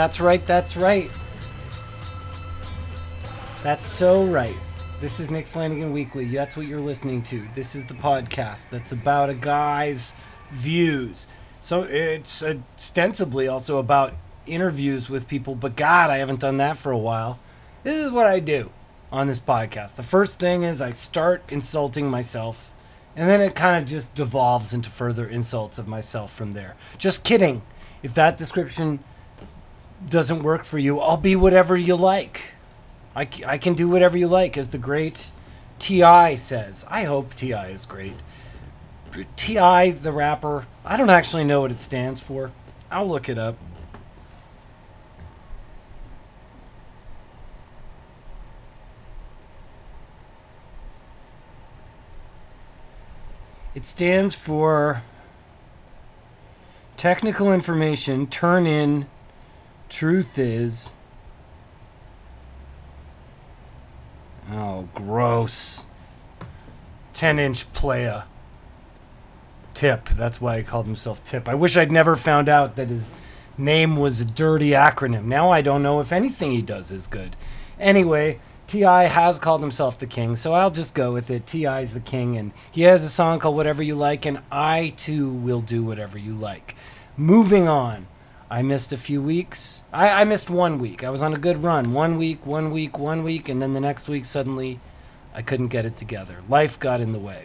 That's right, that's right. That's so right. This is Nick Flanagan Weekly. That's what you're listening to. This is the podcast that's about a guy's views. So it's ostensibly also about interviews with people, but God, I haven't done that for a while. This is what I do on this podcast. The first thing is I start insulting myself, and then it kind of just devolves into further insults of myself from there. Just kidding. If that description doesn't work for you, I'll be whatever you like. I, I can do whatever you like, as the great T.I. says. I hope T.I. is great. T.I., the rapper, I don't actually know what it stands for. I'll look it up. It stands for Technical Information Turn In Truth Is. Oh, gross. 10 inch playa. Tip. That's why he called himself Tip. I wish I'd never found out that his name was a dirty acronym. Now I don't know if anything he does is good. Anyway, T.I. has called himself the king, so I'll just go with it. T.I. is the king, and he has a song called Whatever You Like, and I too will do whatever you like. Moving on. I missed a few weeks. I, I missed one week. I was on a good run. One week, one week, one week, and then the next week, suddenly, I couldn't get it together. Life got in the way.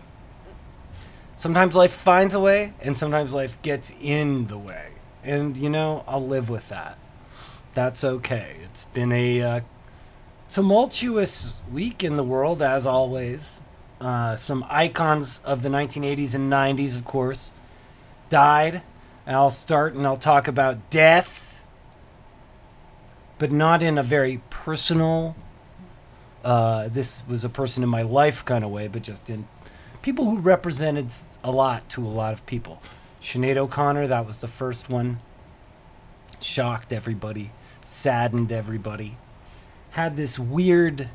Sometimes life finds a way, and sometimes life gets in the way. And, you know, I'll live with that. That's okay. It's been a uh, tumultuous week in the world, as always. Uh, some icons of the 1980s and 90s, of course, died. I'll start and I'll talk about death, but not in a very personal, uh, this was a person in my life kind of way, but just in people who represented a lot to a lot of people. Sinead O'Connor, that was the first one. Shocked everybody, saddened everybody. Had this weird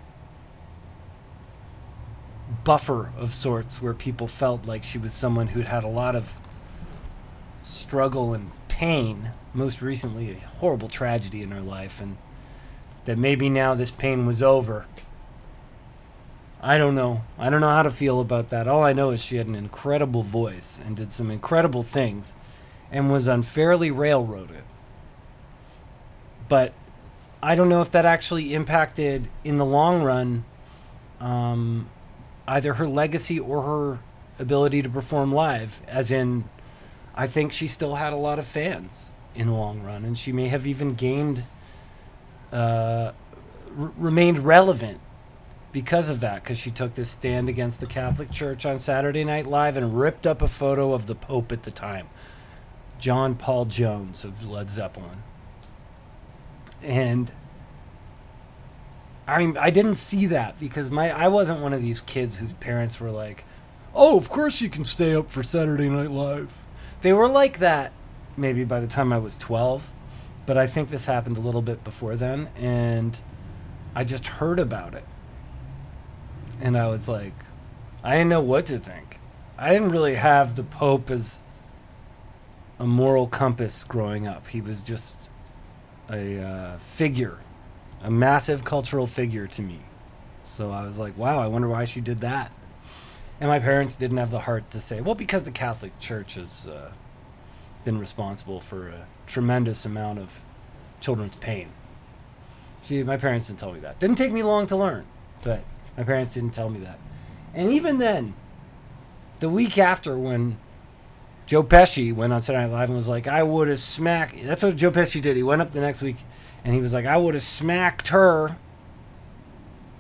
buffer of sorts where people felt like she was someone who'd had a lot of struggle and pain, most recently a horrible tragedy in her life, and that maybe now this pain was over. I don't know. I don't know how to feel about that. All I know is she had an incredible voice and did some incredible things and was unfairly railroaded. But I don't know if that actually impacted in the long run um, either her legacy or her ability to perform live, as in I think she still had a lot of fans in the long run, and she may have even gained, uh, r- remained relevant because of that, because she took this stand against the Catholic Church on Saturday Night Live and ripped up a photo of the Pope at the time, John Paul Jones of Led Zeppelin. And I mean, I didn't see that because my I wasn't one of these kids whose parents were like, "Oh, of course you can stay up for Saturday Night Live." They were like that maybe by the time I was 12, but I think this happened a little bit before then and I just heard about it. And I was like, I didn't know what to think. I didn't really have the Pope as a moral compass growing up. He was just a uh, figure, a massive cultural figure to me. So I was like, wow, I wonder why she did that. And my parents didn't have the heart to say, well, because the Catholic Church has uh, been responsible for a tremendous amount of children's pain. See, my parents didn't tell me that. Didn't take me long to learn, but my parents didn't tell me that. And even then, the week after when Joe Pesci went on Saturday Night Live and was like, I would have smacked. That's what Joe Pesci did. He went up the next week and he was like, I would have smacked her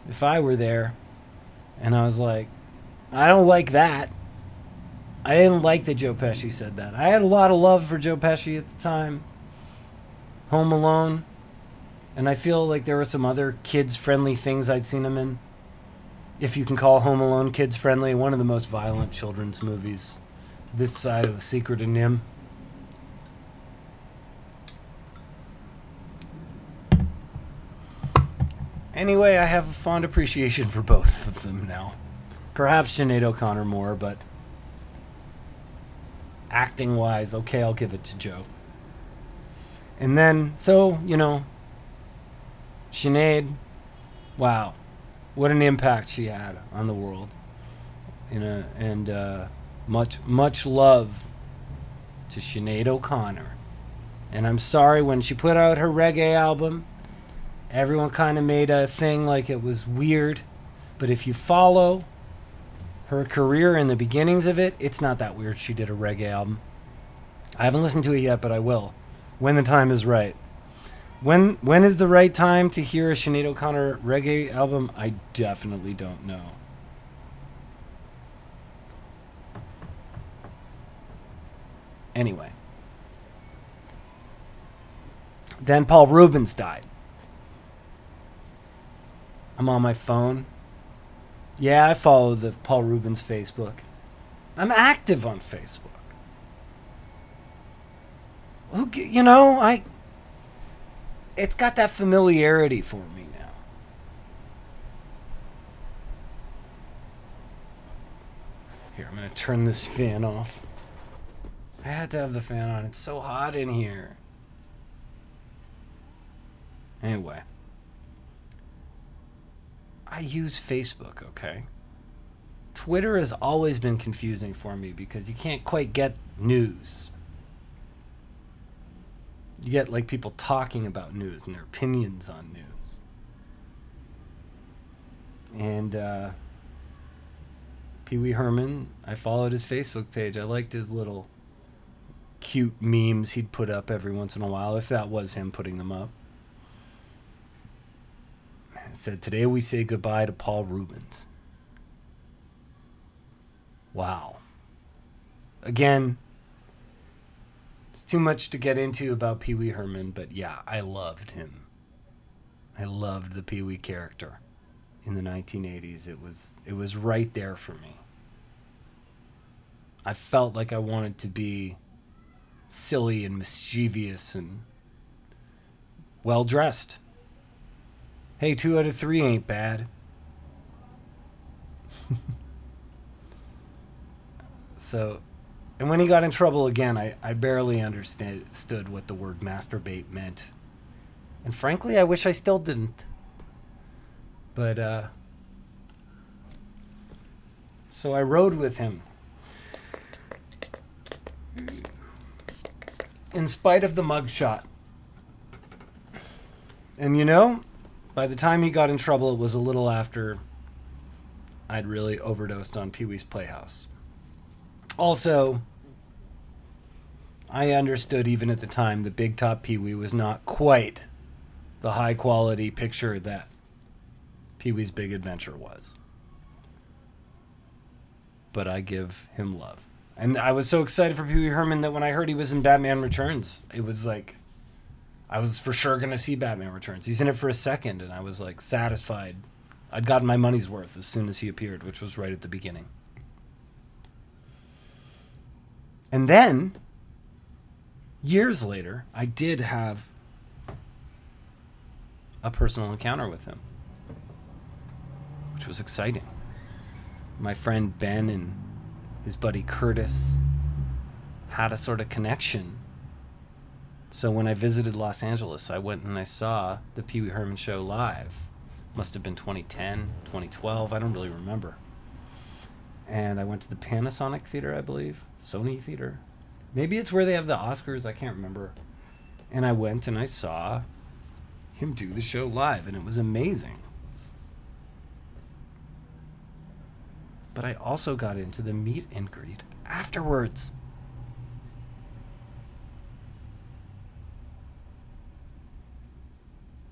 if I were there. And I was like, I don't like that. I didn't like that Joe Pesci said that. I had a lot of love for Joe Pesci at the time. Home Alone. And I feel like there were some other kids friendly things I'd seen him in. If you can call Home Alone kids friendly, one of the most violent children's movies this side of the secret of NIMH. Anyway, I have a fond appreciation for both of them now. Perhaps Sinead O'Connor more, but acting wise, okay, I'll give it to Joe. And then, so, you know, Sinead, wow, what an impact she had on the world. You know, and uh, much, much love to Sinead O'Connor. And I'm sorry when she put out her reggae album, everyone kind of made a thing like it was weird. But if you follow her career and the beginnings of it, it's not that weird. She did a reggae album. I haven't listened to it yet, but I will when the time is right. When when is the right time to hear a Sinead O'Connor reggae album? I definitely don't know. Anyway. Then Paul Reubens died. I'm on my phone. Yeah, I follow the Paul Reubens Facebook. I'm active on Facebook. Who, you know, I. It's got that familiarity for me now. Here, I'm gonna turn this fan off. I had to have the fan on. It's so hot in here. Anyway. I use Facebook, okay? Twitter has always been confusing for me because you can't quite get news. You get like people talking about news and their opinions on news. And uh, Pee Wee Herman, I followed his Facebook page. I liked his little cute memes he'd put up every once in a while, if that was him putting them up. Said, Today we say goodbye to Paul Reubens. Wow. Again, it's too much to get into about Pee Wee Herman, but yeah, I loved him. I loved the Pee Wee character in the 1980s. It was it was right there for me. I felt like I wanted to be silly and mischievous and well dressed. Hey, two out of three ain't bad. so, and when he got in trouble again, I, I barely understood what the word masturbate meant. And frankly, I wish I still didn't. But, uh, so I rode with him. In spite of the mugshot. And you know, by the time he got in trouble, it was a little after I'd really overdosed on Pee Wee's Playhouse. Also, I understood even at the time that Big Top Pee Wee was not quite the high quality picture that Pee Wee's Big Adventure was. But I give him love. And I was so excited for Pee Wee Herman that when I heard he was in Batman Returns, it was like I was for sure going to see Batman Returns. He's in it for a second, and I was like satisfied. I'd gotten my money's worth as soon as he appeared, which was right at the beginning. And then, years later, I did have a personal encounter with him, which was exciting. My friend Ben and his buddy Curtis had a sort of connection so when I visited Los Angeles, I went and I saw the Pee Wee Herman show live. Must have been 2010, 2012, I don't really remember. And I went to the Panasonic Theater, I believe, Sony Theater. Maybe it's where they have the Oscars, I can't remember. And I went and I saw him do the show live, and it was amazing. But I also got into the meet and greet afterwards.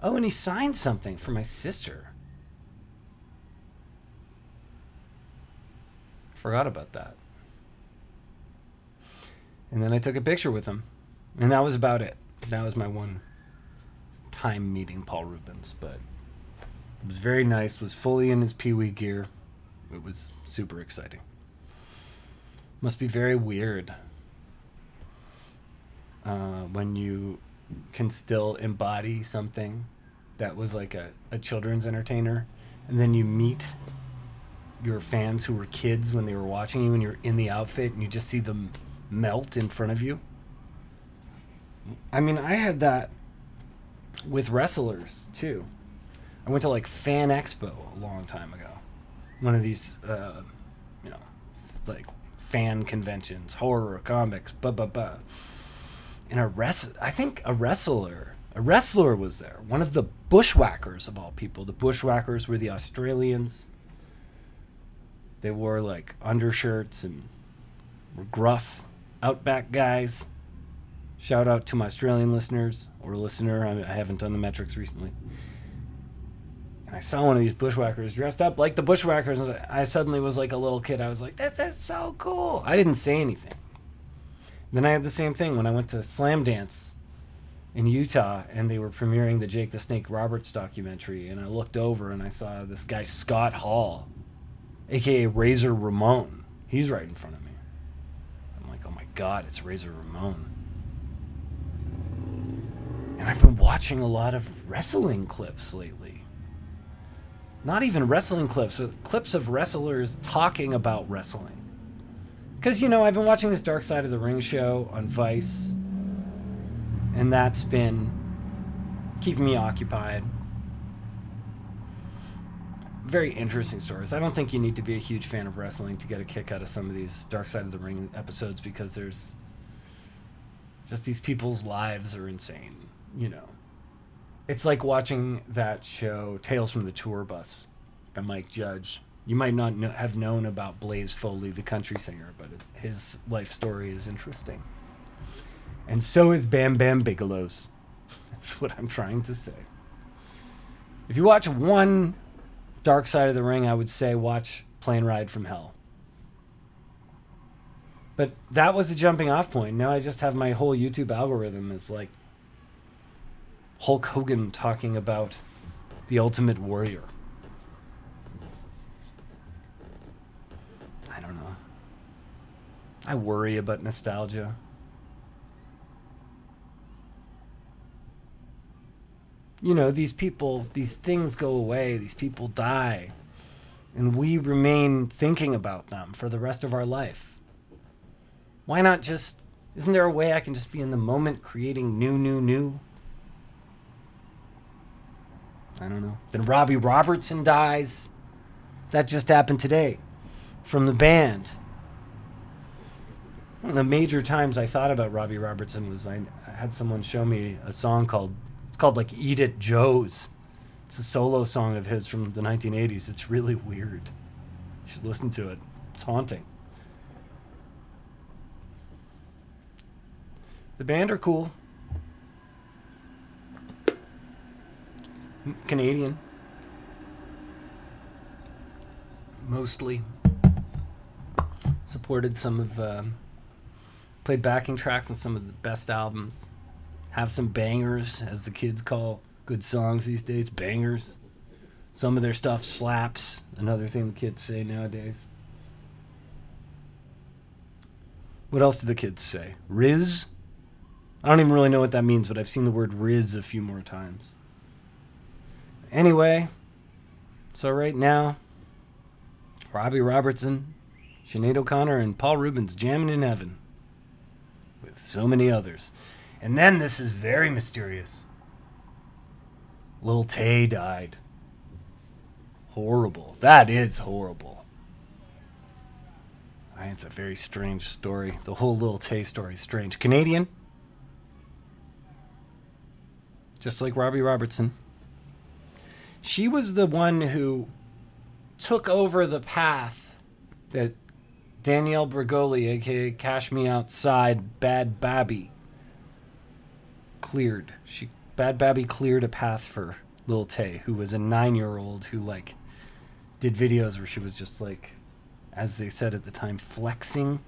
Oh, and he signed something for my sister. Forgot about that. And then I took a picture with him. And that was about it. That was my one time meeting Paul Reubens, But it was very nice, was fully in his Pee Wee gear. It was super exciting. Must be very weird uh, when you can still embody something that was like a, a children's entertainer and then you meet your fans who were kids when they were watching you and you're in the outfit and you just see them melt in front of you I mean, I had that with wrestlers too. I went to like Fan Expo a long time ago. One of these, uh, you know, like fan conventions, horror, comics, blah blah blah. And a wrest- I think a wrestler, a wrestler was there. One of the bushwhackers of all people. The bushwhackers were the Australians. They wore like undershirts and were gruff, outback guys. Shout out to my Australian listeners or listener. I, I haven't done the metrics recently. And I saw one of these bushwhackers dressed up like the bushwhackers. I suddenly was like a little kid. I was like, that, that's so cool. I didn't say anything. Then I had the same thing when I went to Slamdance in Utah and they were premiering the Jake the Snake Roberts documentary. And I looked over and I saw this guy, Scott Hall, aka Razor Ramon. He's right in front of me. I'm like, oh my God, it's Razor Ramon. And I've been watching a lot of wrestling clips lately. Not even wrestling clips, but clips of wrestlers talking about wrestling. Because, you know, I've been watching this Dark Side of the Ring show on Vice, and that's been keeping me occupied. Very interesting stories. I don't think you need to be a huge fan of wrestling to get a kick out of some of these Dark Side of the Ring episodes because there's just these people's lives are insane, you know. It's like watching that show Tales from the Tour Bus by Mike Judge. You might not know, have known about Blaze Foley, the country singer, but his life story is interesting. And so is Bam Bam Bigelow's. That's what I'm trying to say. If you watch one Dark Side of the Ring, I would say watch Plane Ride from Hell. But that was the jumping off point. Now I just have my whole YouTube algorithm is like Hulk Hogan talking about the Ultimate Warrior. I don't know. I worry about nostalgia. You know, these people, these things go away, these people die, and we remain thinking about them for the rest of our life. Why not just, isn't there a way I can just be in the moment creating new, new, new? I don't know. Then Robbie Robertson dies. That just happened today from the band. One of the major times I thought about Robbie Robertson was I, had someone show me a song called it's called like Eat It Joe's. It's a solo song of his from the 1980s. It's really weird. You should listen to it. It's haunting. The band are cool. Canadian. Mostly. Supported some of, uh, played backing tracks on some of the best albums. Have some bangers, as the kids call good songs these days. Bangers. Some of their stuff slaps. Another thing the kids say nowadays. What else do the kids say? Riz? I don't even really know what that means, but I've seen the word Riz a few more times. Anyway, so right now, Robbie Robertson, Sinead O'Connor, and Paul Reubens jamming in heaven so many others. And then this is very mysterious. Lil Tay died. Horrible. That is horrible. It's a very strange story. The whole Lil Tay story is strange. Canadian. Just like Robbie Robertson. She was the one who took over the path that Danielle Bregoli, aka Cash Me Outside, Bhad Bhabie, cleared. She Bhad Bhabie cleared a path for Lil Tay, who was a nine year old who like did videos where she was just like, as they said at the time, flexing,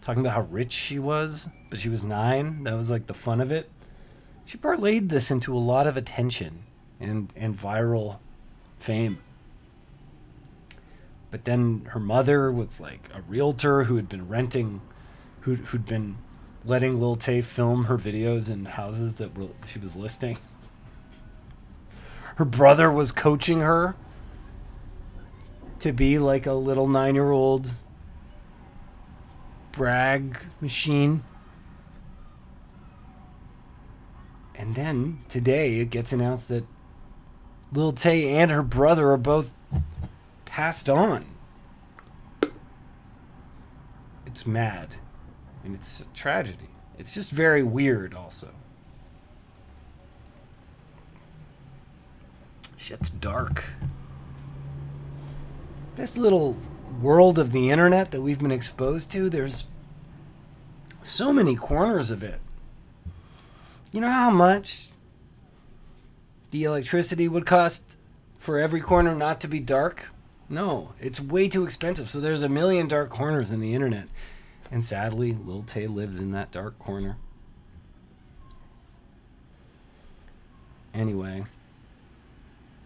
talking about how rich she was, but she was nine. That was like the fun of it. She parlayed this into a lot of attention and and viral fame. But then her mother was like a realtor who had been renting, who who'd been letting Lil Tay film her videos in houses that were, she was listing. Her brother was coaching her to be like a little nine year old brag machine. And then today it gets announced that Lil Tay and her brother are both passed on. It's mad. And it's a tragedy. It's just very weird, also. Shit's dark. This little world of the internet that we've been exposed to, there's so many corners of it. You know how much the electricity would cost for every corner not to be dark? No, it's way too expensive. So there's a million dark corners in the internet. And sadly, Lil Tay lives in that dark corner. Anyway.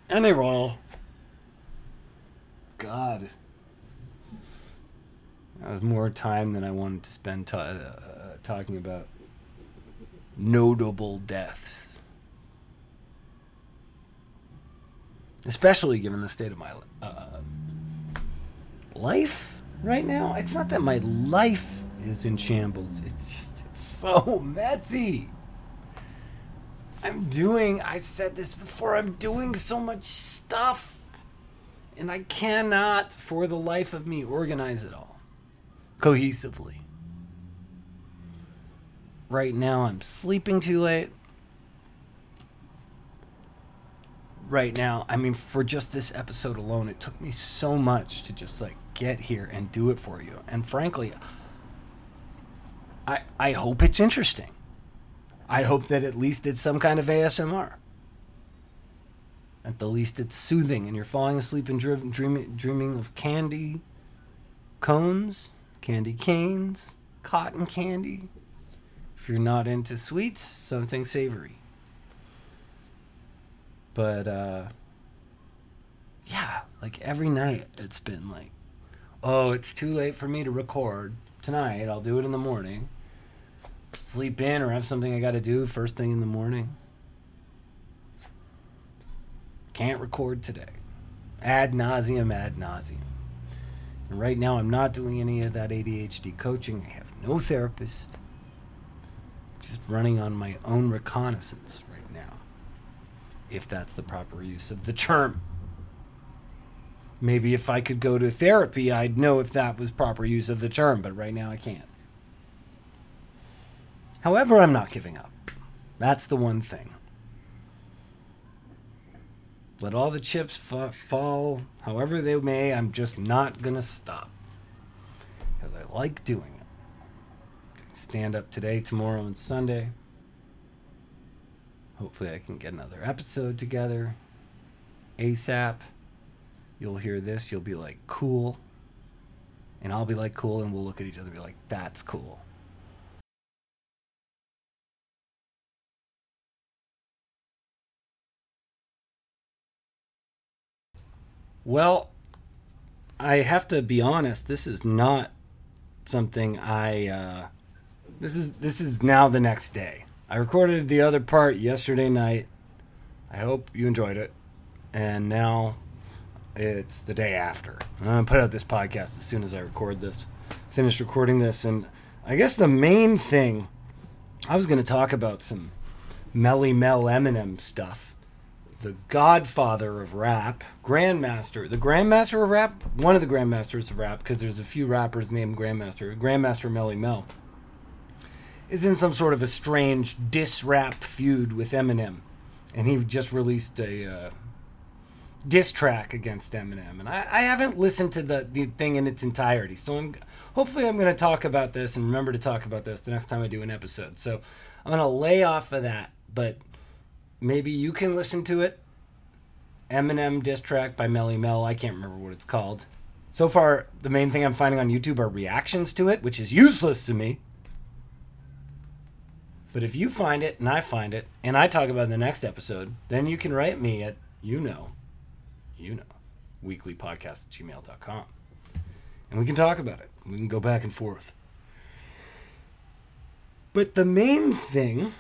Anyway. God. That was more time than I wanted to spend uh, talking about notable deaths. Especially given the state of my uh, life right now. It's not that my life is in shambles, it's just it's so messy. I'm doing, I said this before, I'm doing so much stuff. And I cannot, for the life of me, organize it all cohesively. Right now, I'm sleeping too late. Right now, I mean, for just this episode alone, it took me so much to just like get here and do it for you. And frankly, I I hope it's interesting. I hope that at least it's some kind of ASMR. At the least, it's soothing, and you're falling asleep and dream, dreaming, dreaming of candy cones, candy canes, cotton candy. If you're not into sweets, something savory. But uh, yeah, like every night, it's been like, oh, it's too late for me to record tonight. I'll do it in the morning sleep in or have something I got to do first thing in the morning. Can't record today. Ad nauseum, ad nauseum. And right now, I'm not doing any of that ADHD coaching. I have no therapist. Just running on my own reconnaissance. If that's the proper use of the term. Maybe if I could go to therapy, I'd know if that was proper use of the term, but right now I can't. However, I'm not giving up. That's the one thing. Let all the chips fa- fall however they may. I'm just not going to stop. Because I like doing it. Stand up today, tomorrow, and Sunday. Hopefully, I can get another episode together ASAP. You'll hear this, you'll be like, cool. And I'll be like, cool, and we'll look at each other and be like, that's cool. Well, I have to be honest. This is not something I. Uh, this is this is now the next day. I recorded the other part yesterday night. I hope you enjoyed it, and now it's the day after. I'm gonna put out this podcast as soon as I record this. Finish recording this, and I guess the main thing I was gonna talk about some Melle Mel Eminem stuff the godfather of rap, grandmaster, the grandmaster of rap, one of the grandmasters of rap, because there's a few rappers named Grandmaster, Grandmaster Melle Mel, is in some sort of a strange diss rap feud with Eminem, and he just released a uh, diss track against Eminem, and I, I haven't listened to the the thing in its entirety, so I'm hopefully I'm going to talk about this and remember to talk about this the next time I do an episode. So I'm going to lay off of that, but maybe you can listen to it. Eminem diss track by Melle Mel. I can't remember what it's called. So far, the main thing I'm finding on YouTube are reactions to it, which is useless to me. But if you find it and I find it and I talk about it in the next episode, then you can write me at you know, you know, weeklypodcast at gmail.com. And we can talk about it. We can go back and forth. But the main thing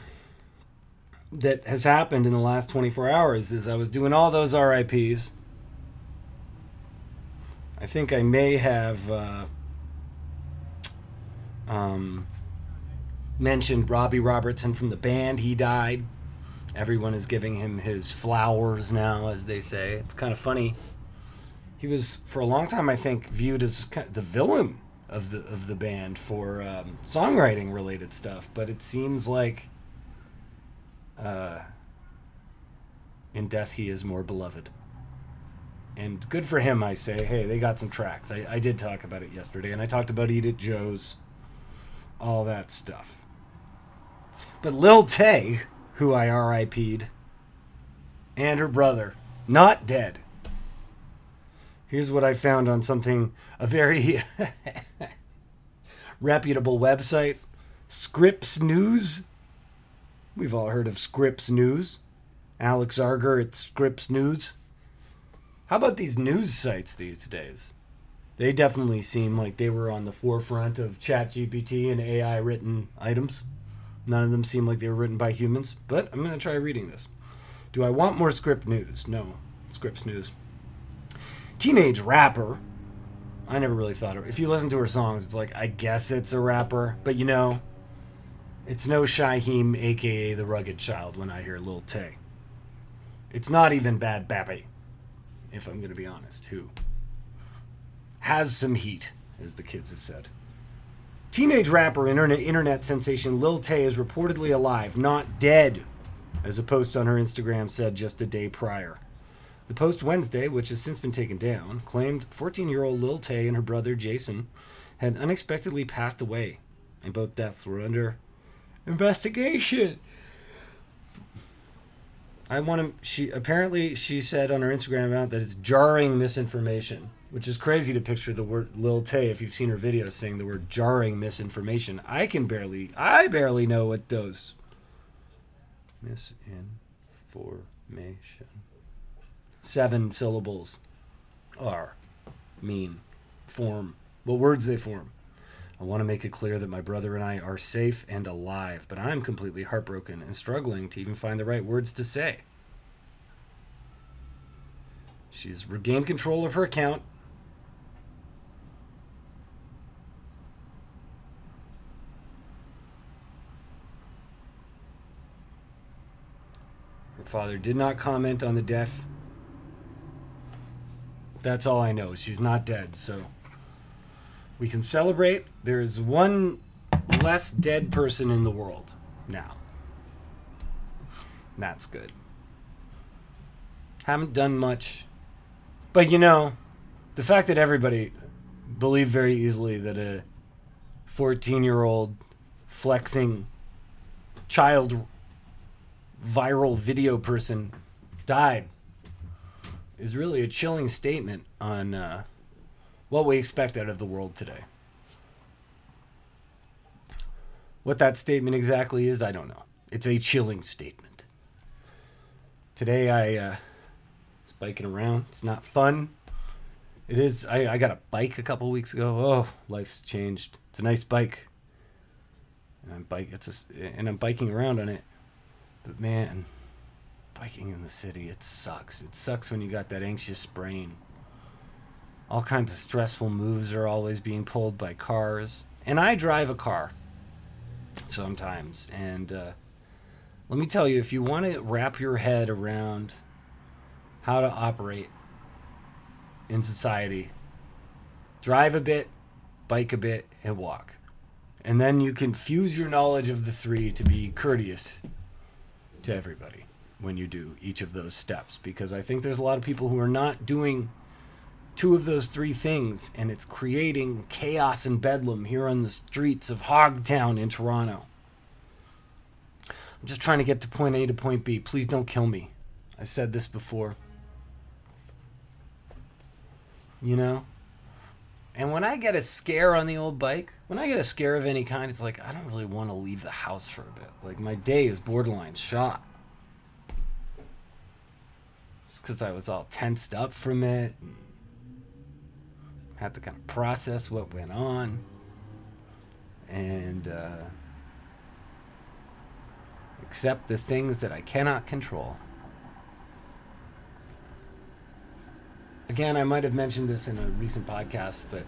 that has happened in the last 24 hours is I was doing all those RIPs. I think I may have uh, um, mentioned Robbie Robertson from the band. He died. Everyone is giving him his flowers now, as they say. It's kind of funny. He was, for a long time, I think, viewed as kind of the villain of the of the band for um, songwriting related stuff. But it seems like, uh, in death, he is more beloved. And good for him, I say. Hey, they got some tracks. I, I did talk about it yesterday, and I talked about It Joe's, all that stuff. But Lil Tay, who I RIP'd, and her brother, not dead. Here's what I found on something, a very reputable website Scripps News. We've all heard of Scripps News. Alex Arger at Scripps News. How about these news sites these days? They definitely seem like they were on the forefront of ChatGPT and AI written items. None of them seem like they were written by humans, but I'm going to try reading this. Do I want more script news? No. Scripps News. Teenage rapper. I never really thought of If you listen to her songs, it's like, I guess it's a rapper. But you know, it's no Shyheim, aka the Rugged Child, when I hear Lil Tay. It's not even Bhad Bhabie, if I'm going to be honest, who has some heat, as the kids have said. Teenage rapper internet, internet sensation Lil Tay is reportedly alive, not dead, as a post on her Instagram said just a day prior. The post Wednesday, which has since been taken down, claimed 14 year old Lil Tay and her brother Jason had unexpectedly passed away, and both deaths were under investigation. I want to. She apparently she said on her Instagram account that it's jarring misinformation, which is crazy to picture the word Lil Tay if you've seen her videos saying the word jarring misinformation. I can barely, I barely know what those misinformation seven syllables are, mean, form, what words they form. I want to make it clear that my brother and I are safe and alive, but I'm completely heartbroken and struggling to even find the right words to say. She's regained control of her account. Her father did not comment on the death. That's all I know. She's not dead, so we can celebrate. There's one less dead person in the world now. That's good. Haven't done much. But you know, the fact that everybody believed very easily that a 14 year old flexing child viral video person died is really a chilling statement on uh, what we expect out of the world today. What that statement exactly is, I don't know. It's a chilling statement. Today I uh, was biking around. It's not fun. It is. I, I got a bike a couple weeks ago. Oh, life's changed. It's a nice bike. And I'm bike. It's a, and I'm biking around on it. But man, biking in the city, it sucks. It sucks when you got that anxious brain. All kinds of stressful moves are always being pulled by cars. And I drive a car sometimes. And uh, let me tell you, if you want to wrap your head around how to operate in society, drive a bit, bike a bit, and walk. And then you can fuse your knowledge of the three to be courteous to everybody when you do each of those steps because I think there's a lot of people who are not doing two of those three things and it's creating chaos and bedlam here on the streets of Hogtown in Toronto. I'm just trying to get to point A to point B. Please don't kill me. I've said this before. You know? And when I get a scare on the old bike, when I get a scare of any kind, it's like I don't really want to leave the house for a bit. Like my day is borderline shot because I was all tensed up from it. Had to kind of process what went on. And uh, accept the things that I cannot control. Again, I might have mentioned this in a recent podcast, but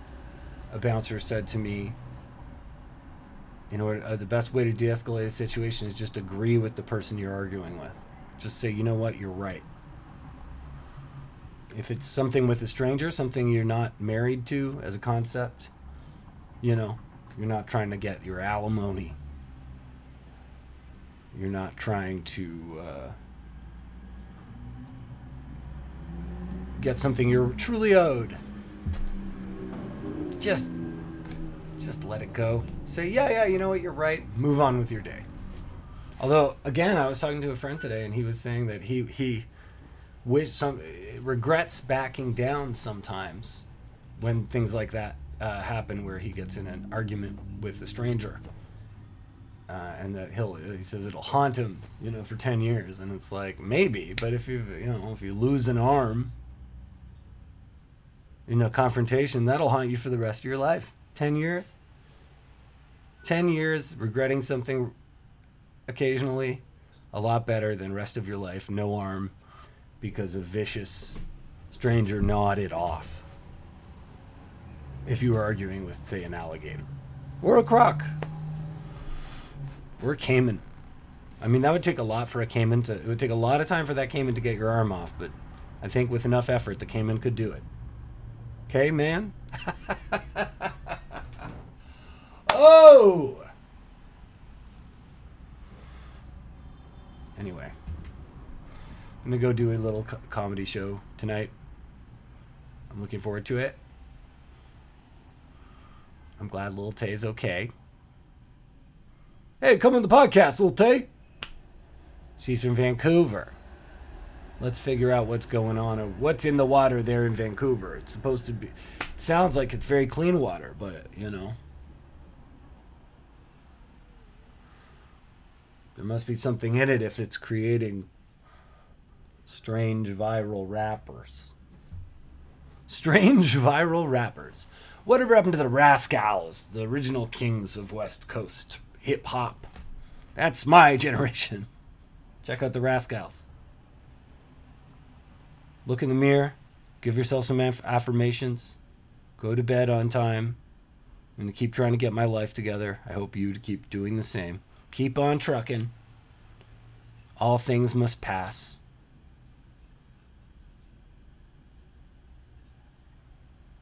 a bouncer said to me, in order, uh, the best way to de-escalate a situation is just agree with the person you're arguing with. Just say, you know what, you're right. If it's something with a stranger, something you're not married to as a concept, you know, you're not trying to get your alimony. You're not trying to uh, get something you're truly owed. Just just let it go. Say, yeah, yeah, you know what, you're right. Move on with your day. Although, again, I was talking to a friend today, and he was saying that he he wish some regrets backing down sometimes when things like that uh, happen, where he gets in an argument with a stranger, uh, and that he'll he says it'll haunt him, you know, for ten years, and it's like maybe, but if you you know if you lose an arm in a confrontation, that'll haunt you for the rest of your life. Ten years. Ten years regretting something occasionally, a lot better than rest of your life no arm because a vicious stranger gnawed it off. If you were arguing with, say, an alligator or a croc or a caiman. I mean, that would take a lot for a caiman to. It would take a lot of time for that caiman to get your arm off, but I think with enough effort, the caiman could do it. Okay, man? oh! Anyway, I'm gonna go do a little co- comedy show tonight. I'm looking forward to it. I'm glad Lil Tay's okay. Hey, come on the podcast, Lil Tay. She's from Vancouver. Let's figure out what's going on or what's in the water there in Vancouver. It's supposed to be. It sounds like it's very clean water, but you know. There must be something in it if it's creating strange viral rappers. Strange viral rappers. Whatever happened to the Rascalz, the original kings of West Coast hip hop? That's my generation. Check out the Rascalz. Look in the mirror, give yourself some aff- affirmations, go to bed on time. I'm going to keep trying to get my life together. I hope you to keep doing the same. Keep on trucking. All things must pass.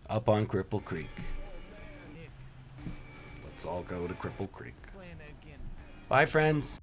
Up on Cripple Creek. Let's all go to Cripple Creek. Bye, friends.